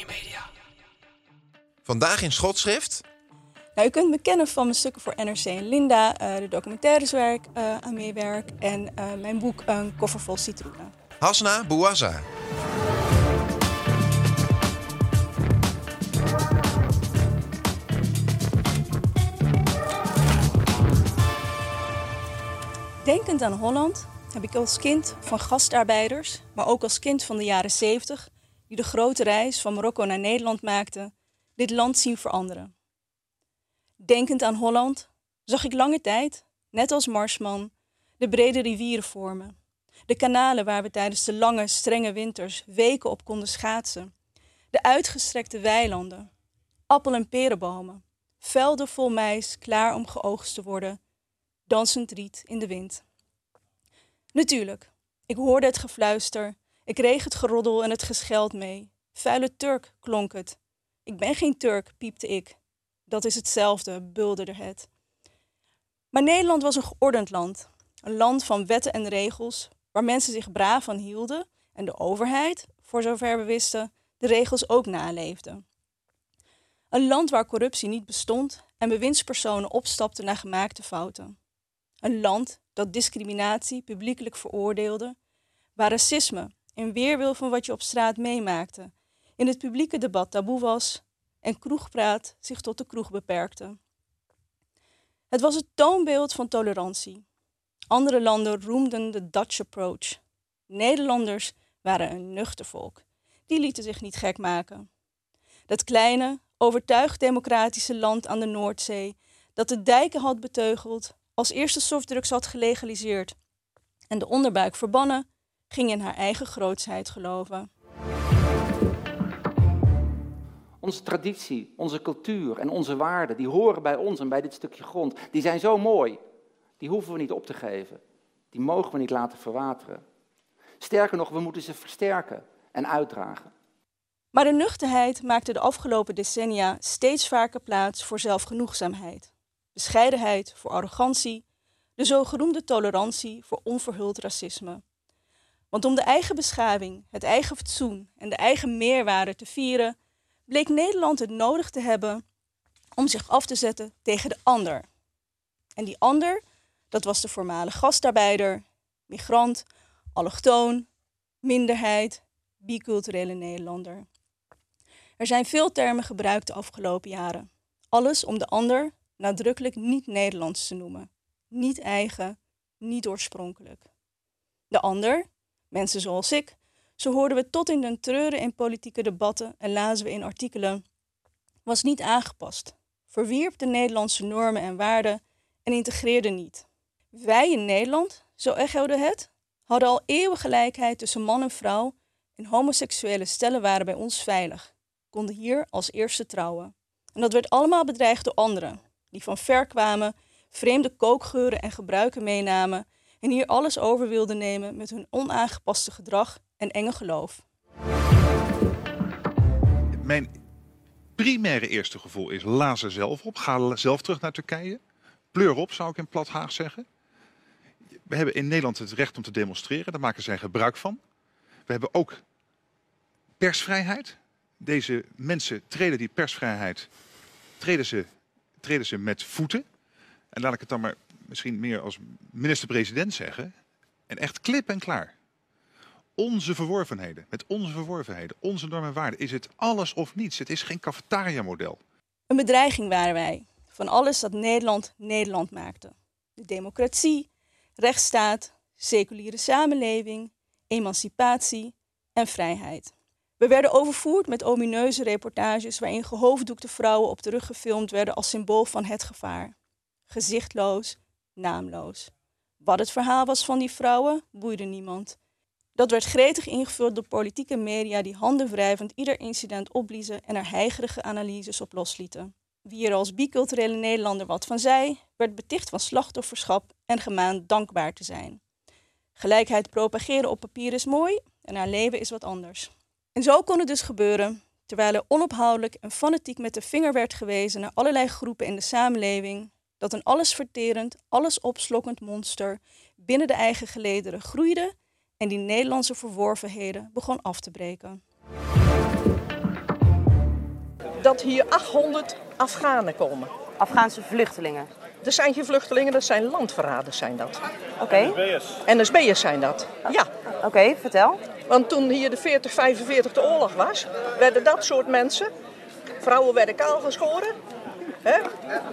Tony Media. Vandaag in schotschrift. Nou, u kunt me kennen van mijn stukken voor NRC en Linda, eh, de documentaires waar ik eh, aan meewerk en eh, mijn boek Een koffer vol citroenen. Hasna Bouazza. Denkend aan Holland heb ik als kind van gastarbeiders, maar ook als kind van de jaren 70, die de grote reis van Marokko naar Nederland maakten, dit land zien veranderen. Denkend aan Holland zag ik lange tijd, net als Marsman, de brede rivieren vormen. De kanalen waar we tijdens de lange, strenge winters weken op konden schaatsen. De uitgestrekte weilanden, appel- en perenbomen, velden vol mais klaar om geoogst te worden, dansend riet in de wind. Natuurlijk, ik hoorde het gefluister, ik kreeg het geroddel en het gescheld mee. Vuile Turk klonk het. Ik ben geen Turk, piepte ik. Dat is hetzelfde, bulderde het. Maar Nederland was een geordend land. Een land van wetten en regels, waar mensen zich braaf aan hielden en de overheid, voor zover we wisten, de regels ook naleefde. Een land waar corruptie niet bestond en bewindspersonen opstapten naar gemaakte fouten. Een land dat discriminatie publiekelijk veroordeelde, waar racisme, in weerwil van wat je op straat meemaakte, in het publieke debat taboe was en kroegpraat zich tot de kroeg beperkte. Het was het toonbeeld van tolerantie. Andere landen roemden de Dutch approach. Nederlanders waren een nuchter volk. Die lieten zich niet gek maken. Dat kleine, overtuigd democratische land aan de Noordzee, dat de dijken had beteugeld, als eerste softdrugs had gelegaliseerd en de onderbuik verbannen, ging in haar eigen grootsheid geloven. Onze traditie, onze cultuur en onze waarden, die horen bij ons en bij dit stukje grond. Die zijn zo mooi. Die hoeven we niet op te geven. Die mogen we niet laten verwateren. Sterker nog, we moeten ze versterken en uitdragen. Maar de nuchterheid maakte de afgelopen decennia steeds vaker plaats voor zelfgenoegzaamheid. Bescheidenheid voor arrogantie, de zogenoemde tolerantie voor onverhuld racisme. Want om de eigen beschaving, het eigen fatsoen en de eigen meerwaarde te vieren, bleek Nederland het nodig te hebben om zich af te zetten tegen de ander. En die ander, dat was de voormalige gastarbeider, migrant, allochtoon, minderheid, biculturele Nederlander. Er zijn veel termen gebruikt de afgelopen jaren. Alles om de ander nadrukkelijk niet Nederlands te noemen. Niet eigen, niet oorspronkelijk. De ander, mensen zoals ik, zo hoorden we tot in den treuren in politieke debatten en lazen we in artikelen, was niet aangepast, verwierp de Nederlandse normen en waarden en integreerde niet. Wij in Nederland, zo echode het, hadden al eeuwen gelijkheid tussen man en vrouw en homoseksuele stellen waren bij ons veilig, konden hier als eerste trouwen. En dat werd allemaal bedreigd door anderen, die van ver kwamen, vreemde kookgeuren en gebruiken meenamen en hier alles over wilden nemen met hun onaangepaste gedrag en enge geloof. Mijn primaire eerste gevoel is, la ze zelf op. Ga zelf terug naar Turkije. Pleur op, zou ik in plat Haag zeggen. We hebben in Nederland het recht om te demonstreren. Daar maken zij gebruik van. We hebben ook persvrijheid. Deze mensen treden die persvrijheid treden ze, treden ze met voeten. En laat ik het dan maar misschien meer als minister-president zeggen. En echt klip en klaar. onze verworvenheden, met onze verworvenheden, onze normen en waarden, is het alles of niets. Het is geen cafetaria-model. Een bedreiging waren wij van alles dat Nederland Nederland maakte. De democratie, rechtsstaat, seculiere samenleving, emancipatie en vrijheid. We werden overvoerd met omineuze reportages waarin gehoofddoekte vrouwen op de rug gefilmd werden als symbool van het gevaar. Gezichtloos, naamloos. Wat het verhaal was van die vrouwen, boeide niemand. Dat werd gretig ingevuld door politieke media die handenwrijvend ieder incident opbliezen en er heigerige analyses op loslieten. Wie er als biculturele Nederlander wat van zei, werd beticht van slachtofferschap en gemaand dankbaar te zijn. Gelijkheid propageren op papier is mooi en haar leven is wat anders. En zo kon het dus gebeuren, terwijl er onophoudelijk en fanatiek met de vinger werd gewezen naar allerlei groepen in de samenleving, dat een allesverterend, alles opslokkend monster binnen de eigen gelederen groeide en die Nederlandse verworvenheden begon af te breken. Dat hier 800 Afghanen komen. Afghaanse vluchtelingen. Er zijn geen vluchtelingen, dat zijn landverraders zijn dat. Oké. NSB'ers zijn dat. Ja. Oké, vertel. Want toen hier de 40, 45 de oorlog was, werden dat soort mensen, vrouwen werden kaalgeschoren. Hè?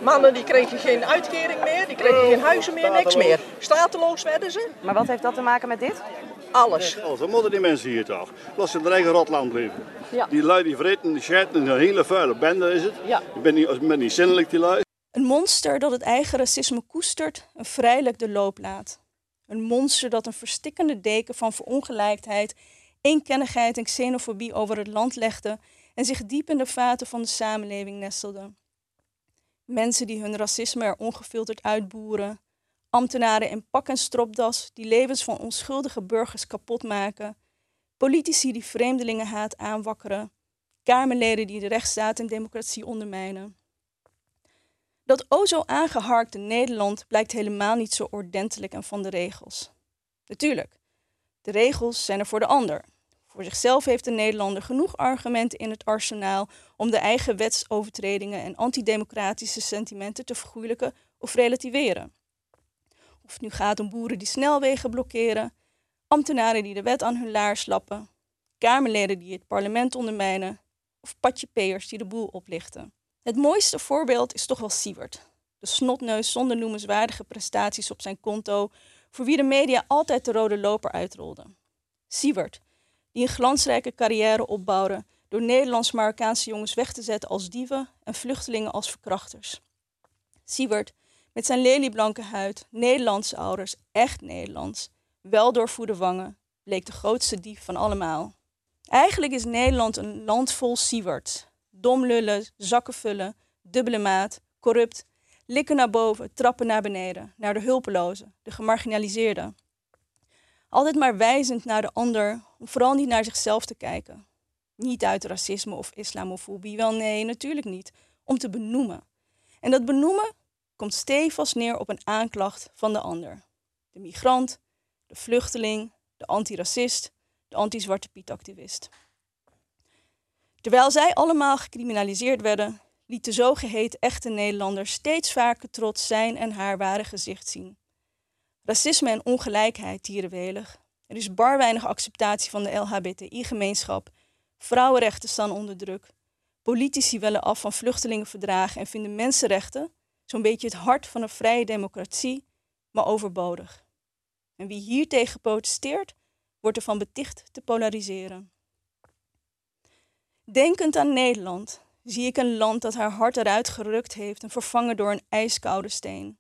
Mannen die kregen geen uitkering meer, die kregen geen huizen meer, niks meer. Stateloos werden ze. Maar wat heeft dat te maken met dit? Alles. Alles, dan moeten die mensen hier toch. Laat ze in hun eigen rotland leven. Ja. Die lui die vreten, die scheiden, een hele vuile bende is het. Ja. Ik ben niet, ik ben niet zinnelijk die lui. Een monster dat het eigen racisme koestert en vrijelijk de loop laat. Een monster dat een verstikkende deken van verongelijkheid, eenkennigheid en xenofobie over het land legde en zich diep in de vaten van de samenleving nestelde. Mensen die hun racisme er ongefilterd uitboeren, ambtenaren in pak en stropdas die levens van onschuldige burgers kapot maken, politici die vreemdelingenhaat aanwakkeren, kamerleden die de rechtsstaat en democratie ondermijnen. Dat o zo aangeharkte Nederland blijkt helemaal niet zo ordentelijk en van de regels. Natuurlijk, de regels zijn er voor de ander. Voor zichzelf heeft de Nederlander genoeg argumenten in het arsenaal om de eigen wetsovertredingen en antidemocratische sentimenten te vergoeilijken of relativeren. Of het nu gaat om boeren die snelwegen blokkeren, ambtenaren die de wet aan hun laars lappen, kamerleden die het parlement ondermijnen of patjepeers die de boel oplichten. Het mooiste voorbeeld is toch wel Siewert. De snotneus zonder noemenswaardige prestaties op zijn konto, voor wie de media altijd de rode loper uitrolde. Siewert, die een glansrijke carrière opbouwde door Nederlands-Marokkaanse jongens weg te zetten als dieven en vluchtelingen als verkrachters. Siewert, met zijn lelieblanke huid, Nederlandse ouders, echt Nederlands, wel doorvoede wangen, bleek de grootste dief van allemaal. Eigenlijk is Nederland een land vol Siewerts, dom lullen, zakken vullen, dubbele maat, corrupt, likken naar boven, trappen naar beneden, naar de hulpelozen, de gemarginaliseerden. Altijd maar wijzend naar de ander, om vooral niet naar zichzelf te kijken. Niet uit racisme of islamofobie, wel nee, natuurlijk niet, om te benoemen. En dat benoemen komt stevast neer op een aanklacht van de ander. De migrant, de vluchteling, de antiracist, de anti-zwarte Piet-activist. Terwijl zij allemaal gecriminaliseerd werden, liet de zogeheten echte Nederlander steeds vaker trots zijn en haar ware gezicht zien. Racisme en ongelijkheid dierenwelig. Er is bar weinig acceptatie van de LHBTI-gemeenschap. Vrouwenrechten staan onder druk. Politici willen af van vluchtelingenverdragen en vinden mensenrechten, zo'n beetje het hart van een vrije democratie, maar overbodig. En wie hiertegen protesteert, wordt ervan beticht te polariseren. Denkend aan Nederland zie ik een land dat haar hart eruit gerukt heeft en vervangen door een ijskoude steen.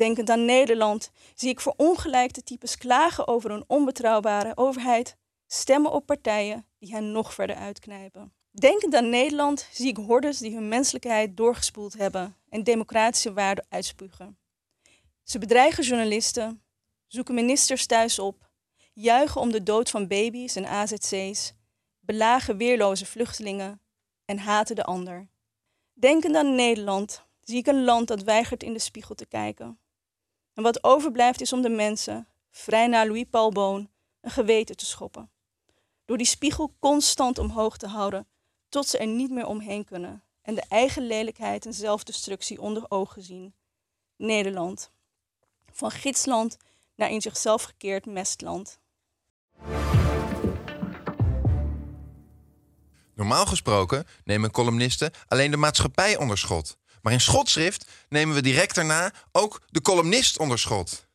Denkend aan Nederland zie ik verongelijkte types klagen over een onbetrouwbare overheid, stemmen op partijen die hen nog verder uitknijpen. Denkend aan Nederland zie ik hordes die hun menselijkheid doorgespoeld hebben en democratische waarden uitspugen. Ze bedreigen journalisten, zoeken ministers thuis op, juichen om de dood van baby's en AZC's, belagen weerloze vluchtelingen en haten de ander. Denkend aan Nederland zie ik een land dat weigert in de spiegel te kijken. En wat overblijft is om de mensen, vrij naar Louis Paul Boon, een geweten te schoppen. Door die spiegel constant omhoog te houden, tot ze er niet meer omheen kunnen en de eigen lelijkheid en zelfdestructie onder ogen zien. Nederland. Van gidsland naar in zichzelf gekeerd mestland. Normaal gesproken nemen columnisten alleen de maatschappij onder schot maar in schotschrift nemen we direct daarna ook de columnist onder schot.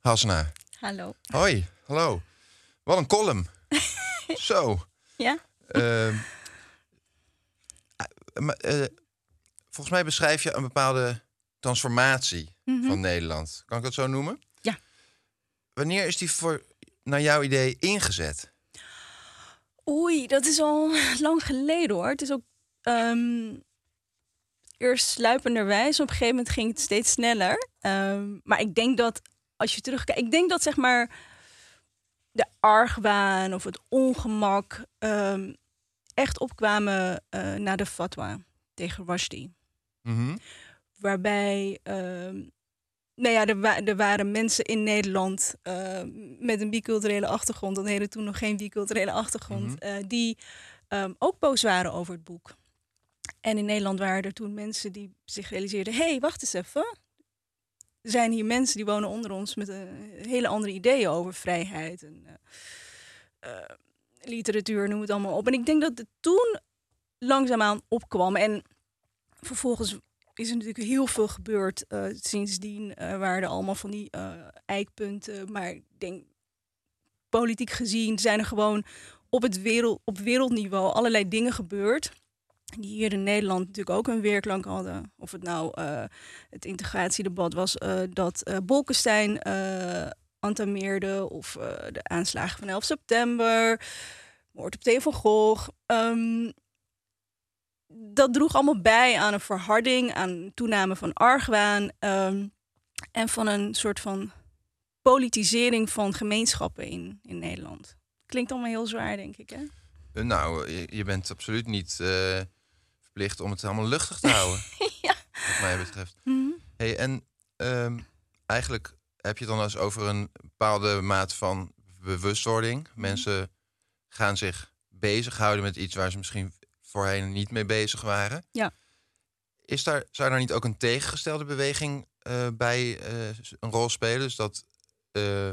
Hasna. Hallo. Hoi, hallo. Wat een column. Zo. Ja? Ehm, eh, eh, volgens mij beschrijf je een bepaalde transformatie Mhm. van Nederland. Kan ik dat zo noemen? Ja. Wanneer is die voor, naar jouw idee, ingezet? Oei, dat is al lang geleden hoor. Het is ook ehm, eerst sluipenderwijs. Op een gegeven moment ging het steeds sneller. Ehm, maar ik denk dat als je terugkijkt, ik denk dat zeg maar de argwaan of het ongemak ehm, echt opkwamen eh na de fatwa tegen Rushdie. Mhm. Waarbij, ehm, nou ja, er, wa- er waren mensen in Nederland met een biculturele achtergrond, dat heette toen nog geen biculturele achtergrond, Mhm. eh, die ook boos waren over het boek. En in Nederland waren er toen mensen die zich realiseerden: hé, hey, wacht eens even. Er zijn hier mensen die wonen onder ons met een hele andere ideeën over vrijheid en eh, eh, literatuur, noem het allemaal op. En ik denk dat het toen langzaamaan opkwam. En vervolgens is er natuurlijk heel veel gebeurd eh, sindsdien. waren er allemaal van die eikpunten. Maar ik denk, politiek gezien zijn er gewoon op, het wereld, op wereldniveau allerlei dingen gebeurd. Die hier in Nederland natuurlijk ook een weerklank hadden. Of het nou eh, het integratiedebat was eh, dat eh Bolkestein entameerde. Of de aanslagen van 11 september. Moord op Theo van Gogh. Ehm, dat droeg allemaal bij aan een verharding, aan toename van argwaan ehm, en van een soort van politisering van gemeenschappen in, in Nederland. Klinkt allemaal heel zwaar, denk ik, hè? Nou, je, bent absoluut niet verplicht om het allemaal luchtig te houden. Wat mij betreft. Mhm. Hey, en ehm, eigenlijk heb je het dan eens over een bepaalde maat van bewustwording. Mensen gaan zich bezighouden met iets waar ze misschien voorheen niet mee bezig waren. Ja. Is daar, zou daar niet ook een tegengestelde beweging eh, bij eh, een rol spelen? Dus dat eh,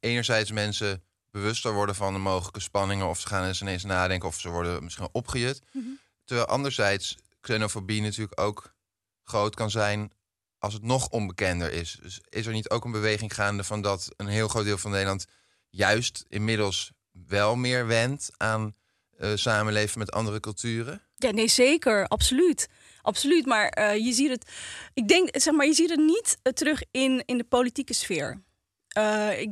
enerzijds mensen bewuster worden van de mogelijke spanningen... of ze gaan eens ineens nadenken of ze worden misschien opgejut. Mhm. Terwijl anderzijds xenofobie natuurlijk ook groot kan zijn als het nog onbekender is. Dus is er niet ook een beweging gaande van dat een heel groot deel van Nederland juist inmiddels wel meer wendt aan eh, samenleven met andere culturen? Ja, nee, zeker. Absoluut. Absoluut. Maar eh, je ziet het. Ik denk, zeg maar, je ziet het niet eh, terug in, in de politieke sfeer. Ik,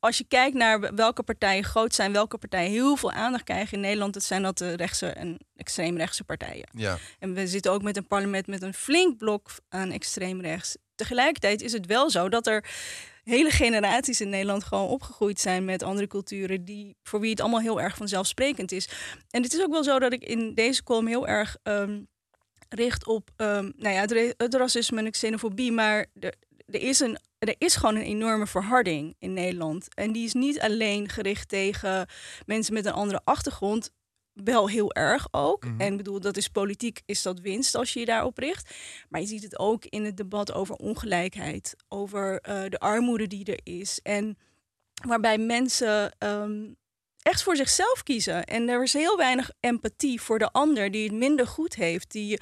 als je kijkt naar welke partijen groot zijn, welke partijen heel veel aandacht krijgen in Nederland, dat zijn dat de rechtse en extreemrechtse partijen. Ja. En we zitten ook met een parlement met een flink blok aan extreemrechts. Tegelijkertijd is het wel zo dat er hele generaties in Nederland gewoon opgegroeid zijn met andere culturen, die, voor wie het allemaal heel erg vanzelfsprekend is. En het is ook wel zo dat ik in deze column heel erg ehm, richt op ehm, nou ja, het, het racisme en de xenofobie, maar er, er, is een, er is gewoon een enorme verharding in Nederland. En die is niet alleen gericht tegen mensen met een andere achtergrond, wel heel erg ook. En ik bedoel, dat is politiek, is dat winst als je je daarop richt. Maar je ziet het ook in het debat over ongelijkheid, over eh, de armoede die er is. En waarbij mensen ehm, echt voor zichzelf kiezen. En er is heel weinig empathie voor de ander die het minder goed heeft. Die,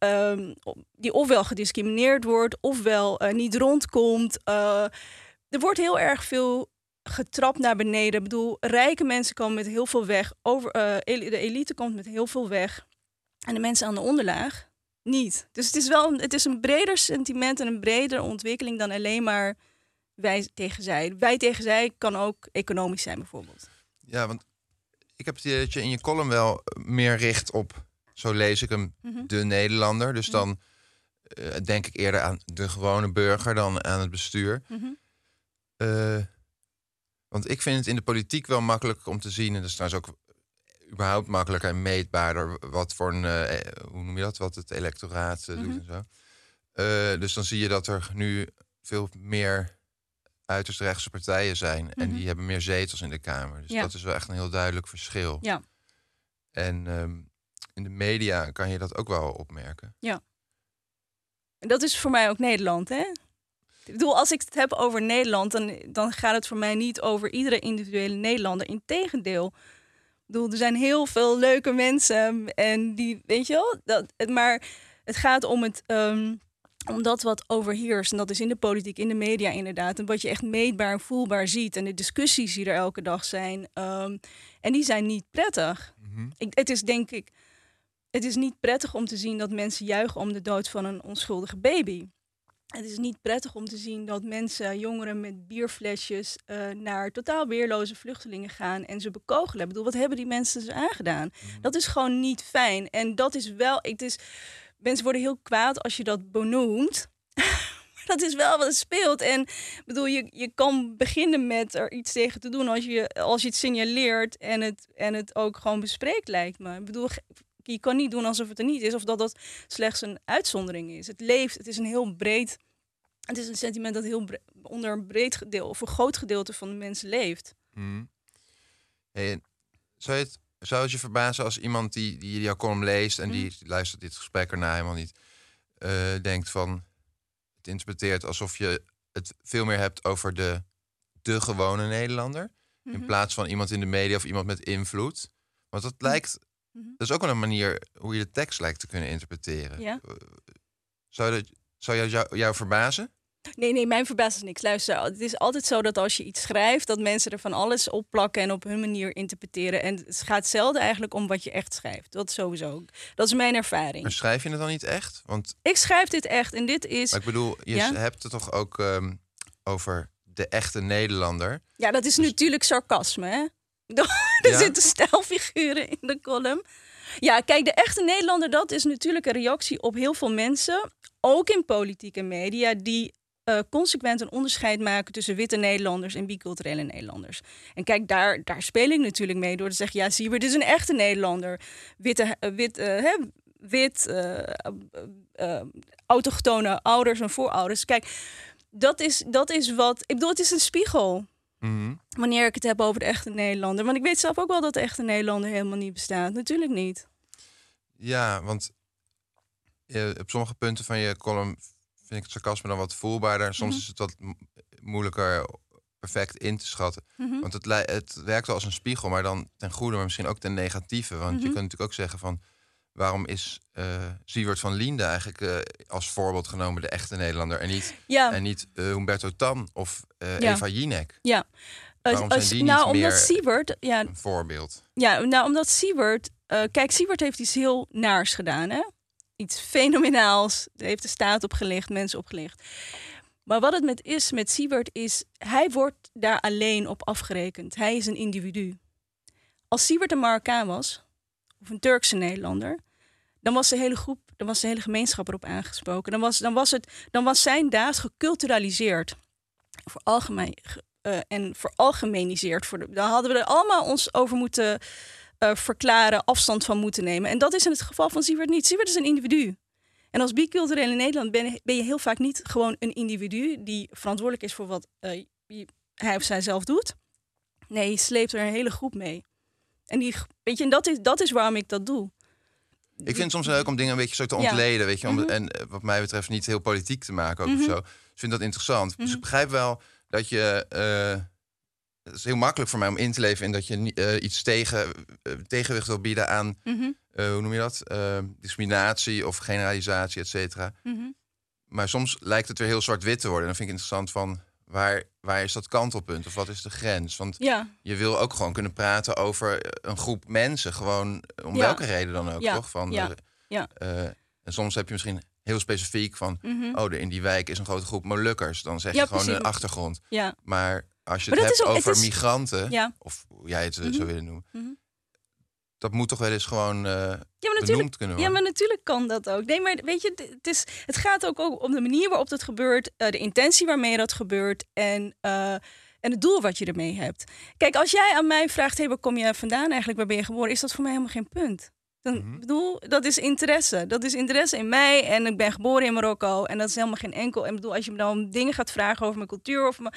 ehm, die ofwel gediscrimineerd wordt, ofwel eh, niet rondkomt. Eh, er wordt heel erg veel getrapt naar beneden. Ik bedoel, rijke mensen komen met heel veel weg. Over, eh, de elite komt met heel veel weg. En de mensen aan de onderlaag niet. Dus het is wel het is een breder sentiment en een bredere ontwikkeling dan alleen maar wij tegen zij. Wij tegen zij kan ook economisch zijn bijvoorbeeld. Ja, want ik heb het idee dat je in je column wel meer richt op, zo lees ik hem, Mhm. de Nederlander. Dus dan eh, denk ik eerder aan de gewone burger dan aan het bestuur. Mhm. Eh, want ik vind het in de politiek wel makkelijk om te zien, en dat is trouwens ook überhaupt makkelijker en meetbaarder, wat voor een, eh, hoe noem je dat, wat het electoraat Mhm. doet en zo. Dus dan zie je dat er nu veel meer uiterst rechtse partijen zijn. En Mhm. die hebben meer zetels in de Kamer. Dus Ja. dat is wel echt een heel duidelijk verschil. Ja. En ehm, in de media kan je dat ook wel opmerken. Ja. En dat is voor mij ook Nederland, hè? Ik bedoel, als ik het heb over Nederland, dan, dan gaat het voor mij niet over iedere individuele Nederlander. Integendeel, bedoel, er zijn heel veel leuke mensen en die, weet je wel, dat, het- maar het gaat om het, ehm, om dat wat overheerst. En dat is in de politiek, in de media inderdaad. En wat je echt meetbaar en voelbaar ziet. En de discussies die er elke dag zijn. ehm, en die zijn niet prettig. Ik, het is denk ik, het is niet prettig om te zien dat mensen juichen om de dood van een onschuldige baby. Het is niet prettig om te zien dat mensen, jongeren met bierflesjes, eh, naar totaal weerloze vluchtelingen gaan en ze bekogelen. Ik bedoel, wat hebben die mensen dus aangedaan? Dat is gewoon niet fijn. En dat is wel, het is, mensen worden heel kwaad als je dat benoemt. Maar dat is wel wat speelt. En bedoel, je, je kan beginnen met er iets tegen te doen als je, als je het signaleert en het, en het ook gewoon bespreekt, lijkt me. Ik bedoel, je kan niet doen alsof het er niet is of dat dat slechts een uitzondering is. Het leeft, het is een heel breed, het is een sentiment dat heel onder een breed gedeelte of een groot gedeelte van de mensen leeft. Mhm. Hey, zou, je het, zou het je verbazen als iemand die, die jouw column leest en die luistert dit gesprek erna helemaal niet, eh, denkt van het interpreteert alsof je het veel meer hebt over de, de gewone Nederlander, in Mhm. plaats van iemand in de media of iemand met invloed. Want dat lijkt, Mhm. dat is ook wel een manier hoe je de tekst lijkt te kunnen interpreteren. Ja. Zou, dat, zou jou, jou, jou verbazen? Nee, nee, mijn verbaast is niks. Luister, het is altijd zo dat als je iets schrijft, dat mensen er van alles op plakken en op hun manier interpreteren. En het gaat zelden eigenlijk om wat je echt schrijft. Dat sowieso. Dat is mijn ervaring. Maar schrijf je het dan niet echt? Want Ik schrijf dit echt en dit is. Maar ik bedoel, je Ja? hebt het toch ook ehm, over de echte Nederlander. Ja, dat is natuurlijk sarcasme, hè? Er Ja? zitten stijlfiguren in de column. Ja, kijk, de echte Nederlander, dat is natuurlijk een reactie op heel veel mensen, ook in politiek en media, die eh, consequent een onderscheid maken tussen witte Nederlanders en biculturele Nederlanders. En kijk, daar, daar speel ik natuurlijk mee door te zeggen, ja, Siebert is een echte Nederlander. Witte, eh, wit, eh, hè, wit autochtone ouders en voorouders. Kijk, dat is, dat is wat. Ik bedoel, het is een spiegel Mhm. wanneer ik het heb over de echte Nederlander. Want ik weet zelf ook wel dat de echte Nederlander helemaal niet bestaat. Natuurlijk niet. Ja, want eh, op sommige punten van je column vind ik het sarcasme dan wat voelbaarder. Soms Mhm. is het wat mo- moeilijker perfect in te schatten. Mhm. Want het, het werkt wel als een spiegel, maar dan ten goede, maar misschien ook ten negatieve. Want je kunt natuurlijk ook zeggen van... waarom is Siewert van Liende eigenlijk eh, als voorbeeld genomen de echte Nederlander... en niet, Ja. en niet eh, Humberto Tan of Ja. Eva Jinek? Ja. Waarom zijn die nou, niet omdat meer Siebert, ja, een voorbeeld? ja, nou, omdat Siebert, kijk, Siebert heeft iets heel naars gedaan, hè? Iets fenomenaals. Hij heeft de staat opgelicht, mensen opgelicht. Maar wat het met is met Siebert is, hij wordt daar alleen op afgerekend. Hij is een individu. Als Siebert een Marokkaan was, of een Turkse Nederlander, dan was de hele groep, dan was de hele gemeenschap erop aangesproken. Dan was, dan was, het, dan was zijn daad geculturaliseerd. Voor algemeen, ge- eh, en veralgemeniseerd. Voor de, dan hadden we er allemaal ons over moeten eh, verklaren, afstand van moeten nemen. En dat is in het geval van Siewert niet. Siewert is een individu. En als bicultureel in Nederland ben, ben je heel vaak niet gewoon een individu die verantwoordelijk is voor wat eh, hij of zij zelf doet. Nee, je sleept er een hele groep mee. En, die, weet je, en dat, is, dat is waarom ik dat doe. Ik vind het soms leuk om dingen een beetje zo te Ja. ontleden, weet je, om, Mhm. en eh, wat mij betreft niet heel politiek te maken ook Mhm. of zo. Dus ik vind dat interessant. Dus Mhm. ik begrijp wel dat je, eh, het is heel makkelijk voor mij om in te leven in dat je eh, iets tegen, tegenwicht wil bieden aan, Mhm, hoe noem je dat, discriminatie of generalisatie, et cetera. mhm. Maar soms lijkt het weer heel zwart-wit te worden. En dan vind ik interessant van, waar, waar is dat kantelpunt of wat is de grens? Want Ja. je wil ook gewoon kunnen praten over een groep mensen, gewoon om Ja. welke reden dan ook, Ja, toch? Van, ja, eh, eh, en soms heb je misschien heel specifiek van, Mhm. oh, in die wijk is een grote groep Molukkers. Dan zeg je gewoon precies. een achtergrond. Ja. Maar als je het hebt het over is- migranten, of hoe jij het eh, Mhm. willen noemen, Mhm. Dat moet toch wel eens gewoon eh, Ja, maar benoemd kunnen ja, maar natuurlijk kan dat ook. Nee, maar weet je, het, is, het gaat ook, om de manier waarop dat gebeurt, eh, de intentie waarmee dat gebeurt en, eh, en het doel wat je ermee hebt. Kijk, als jij aan mij vraagt, hey, waar kom je vandaan eigenlijk, waar ben je geboren, is dat voor mij helemaal geen punt. Dan Mhm. bedoel, dat is interesse. Dat is interesse in mij en ik ben geboren in Marokko en dat is helemaal geen enkel. En bedoel, als je me dan dingen gaat vragen over mijn cultuur of mijn,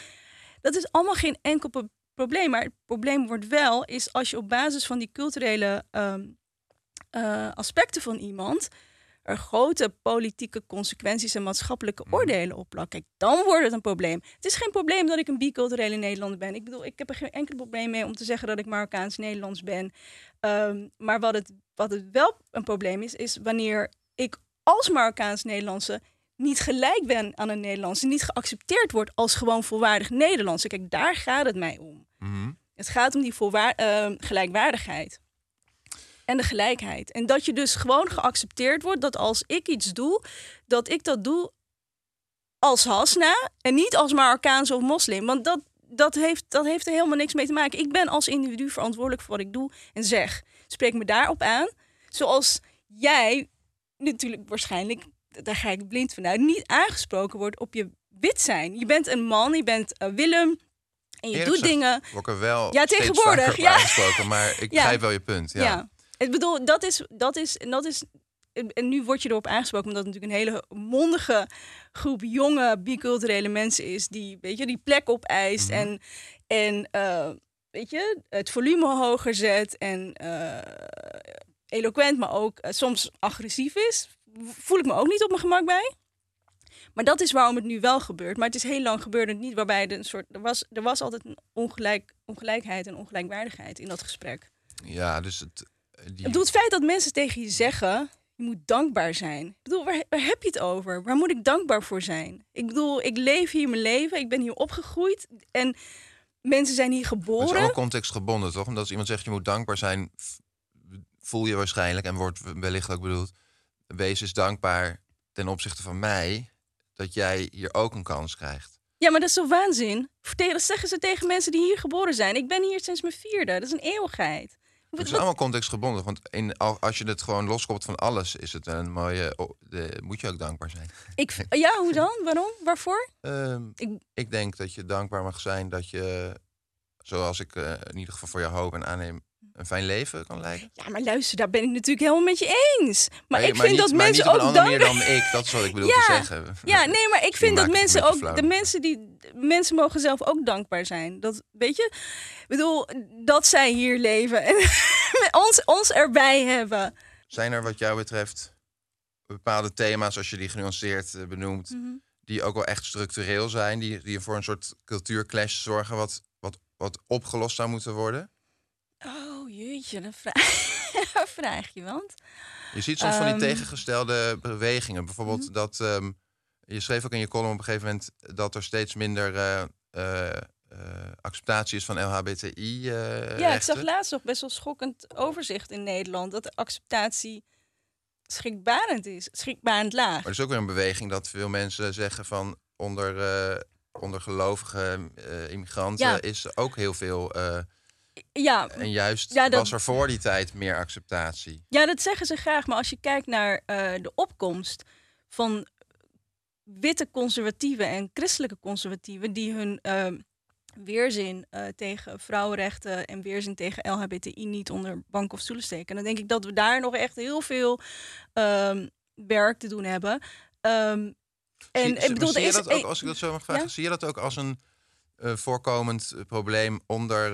dat is allemaal geen enkel probleem. Maar het probleem wordt wel, is als je op basis van die culturele ehm, eh, aspecten van iemand er grote politieke consequenties en maatschappelijke Mhm. oordelen op plakken, kijk, dan wordt het een probleem. Het is geen probleem dat ik een biculturele Nederlander ben. Ik bedoel, ik heb er geen enkel probleem mee om te zeggen dat ik Marokkaans-Nederlands ben. Ehm, maar wat het, wat het wel een probleem is, is wanneer ik als Marokkaans-Nederlandse niet gelijk ben aan een Nederlandse, niet geaccepteerd wordt als gewoon volwaardig Nederlandse. Kijk, daar gaat het mij om. Mhm. Het gaat om die ehm, gelijkwaardigheid. En de gelijkheid. En dat je dus gewoon geaccepteerd wordt dat als ik iets doe, dat ik dat doe als Hasna en niet als Marokkaans of moslim. Want dat, dat, heeft, dat heeft er helemaal niks mee te maken. Ik ben als individu verantwoordelijk voor wat ik doe en zeg. Spreek me daarop aan. Zoals jij natuurlijk waarschijnlijk, daar ga ik blind vanuit, niet aangesproken wordt op je wit zijn. Je bent een man, je bent eh, Willem en je Eerlijk doet gezegd dingen. Word ik er wel Ja, tegenwoordig, ja. aangesproken, maar ik Ja. begrijp wel je punt. Ja. Ja. Ik bedoel, dat is, dat is, en dat is. En nu word je erop aangesproken omdat het natuurlijk een hele mondige groep jonge biculturele mensen is die, weet je, die plek opeist Mhm. en, en eh, weet je, het volume hoger zet en eh, eloquent, maar ook soms agressief is. Voel ik me ook niet op mijn gemak bij. Maar dat is waarom het nu wel gebeurt. Maar het is heel lang gebeurd het niet, waarbij er een soort. Er was, er was altijd een ongelijk, ongelijkheid en ongelijkwaardigheid in dat gesprek. Ja, dus het, eh, die, Ik bedoel, het feit dat mensen tegen je zeggen, je moet dankbaar zijn. Ik bedoel, waar, waar heb je het over? Waar moet ik dankbaar voor zijn? Ik bedoel, ik leef hier mijn leven, ik ben hier opgegroeid en mensen zijn hier het is geboren. allemaal contextgebonden, toch? Omdat als iemand zegt je moet dankbaar zijn, voel je waarschijnlijk, en wordt wellicht ook bedoeld, wees eens dankbaar ten opzichte van mij, dat jij hier ook een kans krijgt. Ja, maar dat is zo waanzin. Dat zeggen ze tegen mensen die hier geboren zijn. Ik ben hier sinds mijn vierde. Dat is een eeuwigheid. Het is allemaal contextgebonden, want in, al- als je het gewoon loskomt van alles, is het een mooie, oh, de, moet je ook dankbaar zijn. ik, ja, hoe dan? Waarom? Waarvoor? Ehm, Ik- ik denk dat je dankbaar mag zijn dat je, zoals ik eh, in ieder geval voor jou hoop en aanneem, een fijn leven kan leiden. Ja, maar luister, daar ben ik natuurlijk helemaal met je eens. Maar, ik vind niet, dat mensen ook andere dankbaar... manier dan ik, dat is wat ik bedoel Ja, te zeggen. Ja, nee, maar ik vind dat mensen ook, flauw. de mensen die, mensen mogen zelf ook dankbaar zijn. Dat, weet je, ik bedoel, dat zij hier leven en ons, ons erbij hebben. Zijn er wat jou betreft bepaalde thema's, als je die genuanceerd eh, benoemt, Mhm. die ook wel echt structureel zijn, die, die voor een soort cultuurclash zorgen, wat, wat, wat opgelost zou moeten worden? Oh jeetje, dan vraag, vraag je want. Je ziet soms van die Ehm. tegengestelde bewegingen. Bijvoorbeeld dat ehm, je schreef ook in je column op een gegeven moment dat er steeds minder eh, acceptatie is van LHBTI. ja, ik zag laatst nog best wel schokkend overzicht in Nederland dat de acceptatie schrikbarend is, schrikbarend laag. Maar er is ook weer een beweging dat veel mensen zeggen van onder, onder gelovige immigranten Ja. is ook heel veel. Ja, en juist Ja, dat- was er voor die tijd meer acceptatie. Ja, dat zeggen ze graag. Maar als je kijkt naar eh, de opkomst van witte conservatieven en christelijke conservatieven die hun eh, weerzin eh, tegen vrouwenrechten en weerzin tegen LHBTI niet onder bank of stoelen steken, dan denk ik dat we daar nog echt heel veel ehm, werk te doen hebben. Ehm, en zie, ik bedoel, zie je is dat ook, als ik dat zo mag vragen, Ja? zie je dat ook als een eh, voorkomend probleem onder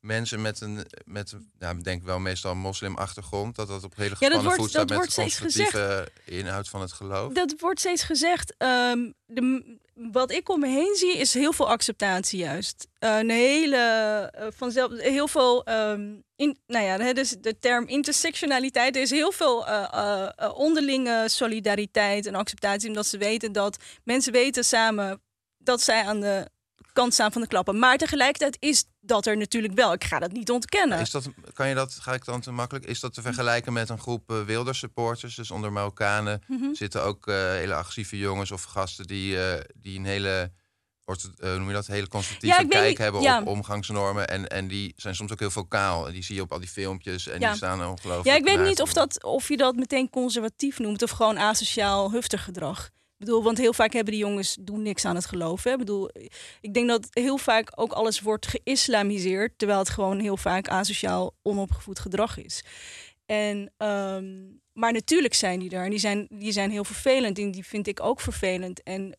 mensen met een, met, ja, ik denk wel meestal een moslimachtergrond, dat dat op hele gespannen wordt- voet staat met de wordt steeds conservatieve inhoud van het geloof? Dat wordt steeds gezegd. Ehm, de, wat ik om me heen zie is heel veel acceptatie juist. Eh, een hele eh, vanzelf heel veel. ehm, in, nou ja, dus de term intersectionaliteit. Er is heel veel eh, onderlinge solidariteit en acceptatie, omdat ze weten dat mensen weten samen dat zij aan de kant staan van de klappen. Maar tegelijkertijd is dat er natuurlijk wel. Ik ga dat niet ontkennen. Is dat, kan je dat, ga ik dan te makkelijk, is dat te vergelijken met een groep uh, Wilders supporters? Dus onder Marokkanen Mhm. zitten ook uh, hele agressieve jongens of gasten die, uh, die een hele, hoe noem je dat, hele Ja, weet kijk niet- hebben ja. op omgangsnormen. En, en die zijn soms ook heel vocaal. En die zie je op al die filmpjes en Ja. die staan ongelooflijk Ja, ik weet niet of, dat, of je dat meteen conservatief noemt of gewoon asociaal hufter gedrag. Ik bedoel, want heel vaak hebben die jongens doen niks aan het geloof. Hè? Ik bedoel, ik denk dat heel vaak ook alles wordt geïslamiseerd, terwijl het gewoon heel vaak asociaal onopgevoed gedrag is. En, ehm, maar natuurlijk zijn die er en die zijn, die zijn heel vervelend en die vind ik ook vervelend. En,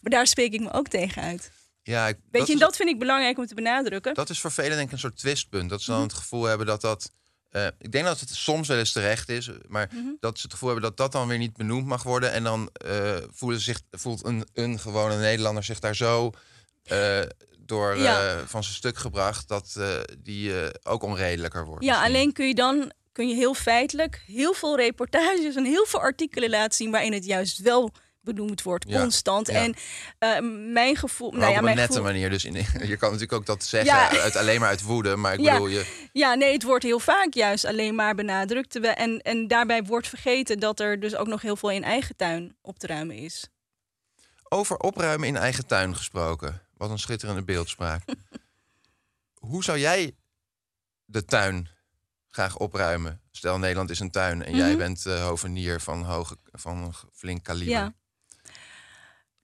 maar daar spreek ik me ook tegen uit. Ja, ik, Weet dat je, en dat vind ik belangrijk om te benadrukken. Dat is voor velen denk ik een soort twistpunt. Dat ze dan Mhm. het gevoel hebben dat dat eh, ik denk dat het soms wel eens terecht is, maar Mhm. dat ze het gevoel hebben dat dat dan weer niet benoemd mag worden. En dan eh, voelen zich, voelt een, een gewone Nederlander zich daar zo eh, door Ja. van zijn stuk gebracht dat die ook onredelijker wordt. Ja, misschien. alleen kun je dan kun je heel feitelijk heel veel reportages en heel veel artikelen laten zien waarin het juist wel benoemd wordt, Ja, constant. ja. En eh, mijn gevoel, Maar nou ja, op een nette gevoel, manier. Dus in, je kan natuurlijk ook dat zeggen Ja. uit, alleen maar uit woede. Maar ik Ja. bedoel, je, Ja, nee, het wordt heel vaak juist alleen maar benadrukt. En, en daarbij wordt vergeten dat er dus ook nog heel veel in eigen tuin op te ruimen is. over opruimen in eigen tuin gesproken. Wat een schitterende beeldspraak. Hoe zou jij de tuin graag opruimen? Stel, Nederland is een tuin en jij Mhm. bent eh hovenier van, hoge, van flink kaliber. Ja.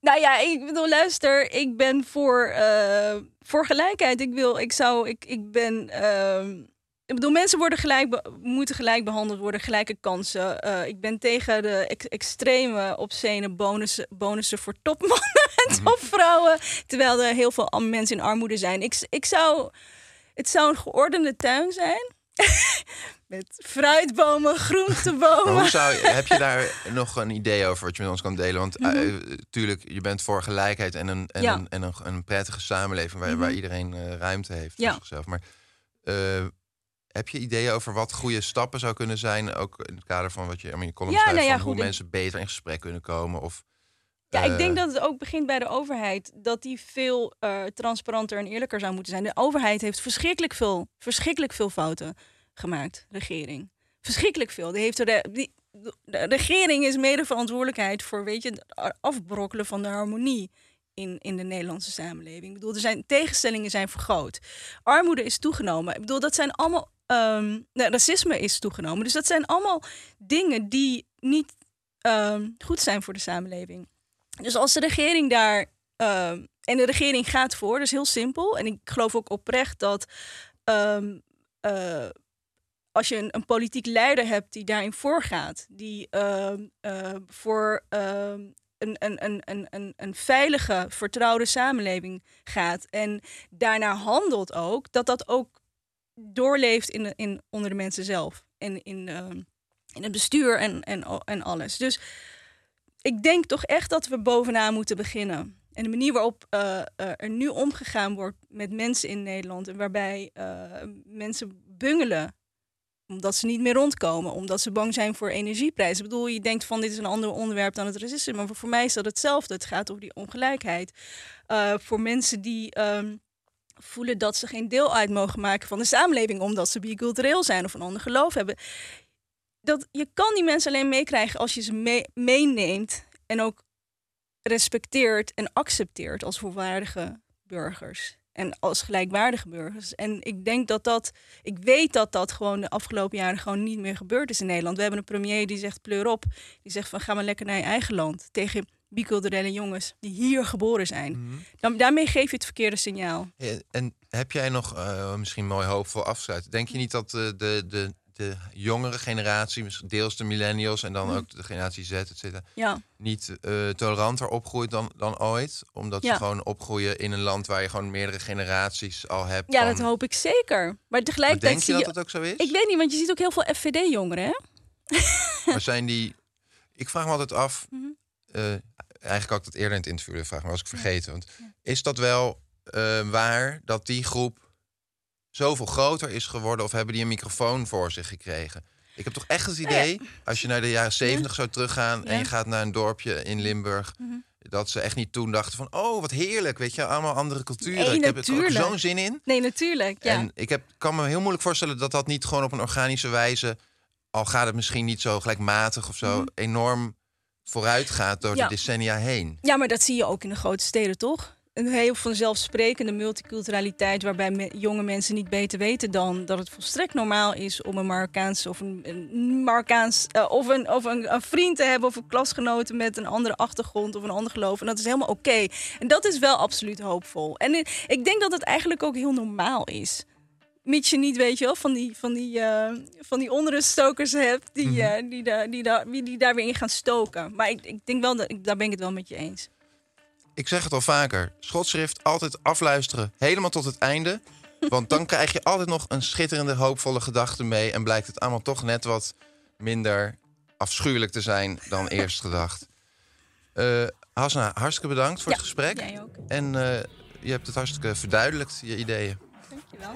Nou ja, ik bedoel, luister, ik ben voor, eh, voor gelijkheid. Ik wil, ik zou, ik, ik ben. ehm, ik bedoel, mensen worden gelijk moeten gelijk behandeld worden, gelijke kansen. Eh, ik ben tegen de ex- extreme, obscene bonussen, bonussen voor topmannen en topvrouwen. Terwijl er heel veel mensen in armoede zijn. Ik, ik zou, het zou een geordende tuin zijn. Met fruitbomen, groentebomen. Hoe zou je, heb je daar nog een idee over wat je met ons kan delen? Want Mhm. eh, tuurlijk, je bent voor gelijkheid en een, en Ja. een, en een, een prettige samenleving waar, Mhm. waar iedereen eh, ruimte heeft voor Ja. zichzelf. Maar eh, heb je ideeën over wat goede stappen zou kunnen zijn? Ook in het kader van wat je in je column Ja, schrijft, nou ja, van hoe mensen beter in gesprek kunnen komen? Of, Ja, eh, ik denk dat het ook begint bij de overheid. Dat die veel eh, transparanter en eerlijker zou moeten zijn. De overheid heeft verschrikkelijk veel, verschrikkelijk veel fouten gemaakt, regering. Verschrikkelijk veel. Die heeft de, die, de regering is mede verantwoordelijkheid voor weet je, het afbrokkelen van de harmonie in, in de Nederlandse samenleving. Ik bedoel, er zijn, tegenstellingen zijn vergroot. Armoede is toegenomen. Ik bedoel, dat zijn allemaal. nee, racisme is toegenomen. Dus dat zijn allemaal dingen die niet ehm, goed zijn voor de samenleving. Dus als de regering daar. ehm, en de regering gaat voor, is heel simpel. En ik geloof ook oprecht dat. ehm, eh, als je een, een politiek leider hebt die daarin voorgaat, die ehm, eh, voor een, een, een, een, een, veilige, vertrouwde samenleving gaat en daarnaar handelt ook, dat dat ook doorleeft in, in, onder de mensen zelf. En in, in het bestuur en, en, en alles. Dus ik denk toch echt dat we bovenaan moeten beginnen. En de manier waarop eh, eh, er nu omgegaan wordt met mensen in Nederland, en waarbij eh, mensen bungelen omdat ze niet meer rondkomen, omdat ze bang zijn voor energieprijzen. Ik bedoel, je denkt van dit is een ander onderwerp dan het racisme, maar voor, mij is dat hetzelfde. Het gaat over die ongelijkheid. Voor mensen die ehm, voelen dat ze geen deel uit mogen maken van de samenleving, omdat ze bicultureel zijn of een ander geloof hebben. Dat, je kan die mensen alleen meekrijgen als je ze mee- meeneemt en ook respecteert en accepteert als volwaardige burgers. En als gelijkwaardige burgers. En ik denk dat dat, ik weet dat dat gewoon de afgelopen jaren gewoon niet meer gebeurd is in Nederland. We hebben een premier die zegt pleur op. Die zegt van ga maar lekker naar je eigen land. Tegen biculturele jongens die hier geboren zijn. Mhm. Dan, daarmee geef je het verkeerde signaal. En, en heb jij nog eh, misschien mooi hoopvol afsluiten? Denk je niet dat de, de, de, de jongere generatie, deels de millennials en dan Mhm. ook de generatie Z, et cetera, Ja. niet eh, toleranter opgroeit dan, dan ooit? Omdat Ja. ze gewoon opgroeien in een land waar je gewoon meerdere generaties al hebt. Ja, van- dat hoop ik zeker. Maar Maar tegelijkertijd denk je dat dat ook zo is? Ik weet niet, want je ziet ook heel veel FVD-jongeren, hè? Maar zijn die... Ik vraag me altijd af... Mhm. eh, eigenlijk had ik dat eerder in het interview vragen, maar was ik vergeten. Want is dat wel eh, waar dat die groep zoveel groter is geworden... of hebben die een microfoon voor zich gekregen? Ik heb toch echt het ja. idee, als je naar de jaren zeventig zou teruggaan... en je gaat naar een dorpje in Limburg... Mhm. dat ze echt niet toen dachten van... oh, wat heerlijk, weet je, allemaal andere culturen. Nee, ik heb er ook zo'n zin in. Nee, natuurlijk. Ja. En ik heb, kan me heel moeilijk voorstellen dat dat niet gewoon op een organische wijze, al gaat het misschien niet zo gelijkmatig of zo, Mhm. enorm vooruit gaat door Ja. de decennia heen. Ja, maar dat zie je ook in de grote steden, toch? Een heel vanzelfsprekende multiculturaliteit waarbij me- jonge mensen niet beter weten dan dat het volstrekt normaal is om een Marokkaans of een, een Marokkaans eh, of, een, of een, een vriend te hebben of een klasgenoten met een andere achtergrond of een ander geloof. En dat is helemaal oké. En dat is wel absoluut hoopvol. En eh, ik denk dat het eigenlijk ook heel normaal is. Mits je niet, weet je wel, van die, van die, eh, van die onruststokers hebt die, eh, die, daar, die, daar, die, die daar weer in gaan stoken. Maar ik, ik denk wel, dat, ik, daar ben ik het wel met je eens. Ik zeg het al vaker, schotschrift altijd afluisteren, helemaal tot het einde. Want dan krijg je altijd nog een schitterende, hoopvolle gedachte mee. En blijkt het allemaal toch net wat minder afschuwelijk te zijn dan eerst gedacht. Eh Hasna, hartstikke bedankt voor Ja, het gesprek. jij ook. En eh, je hebt het hartstikke verduidelijkt, je ideeën. Dankjewel.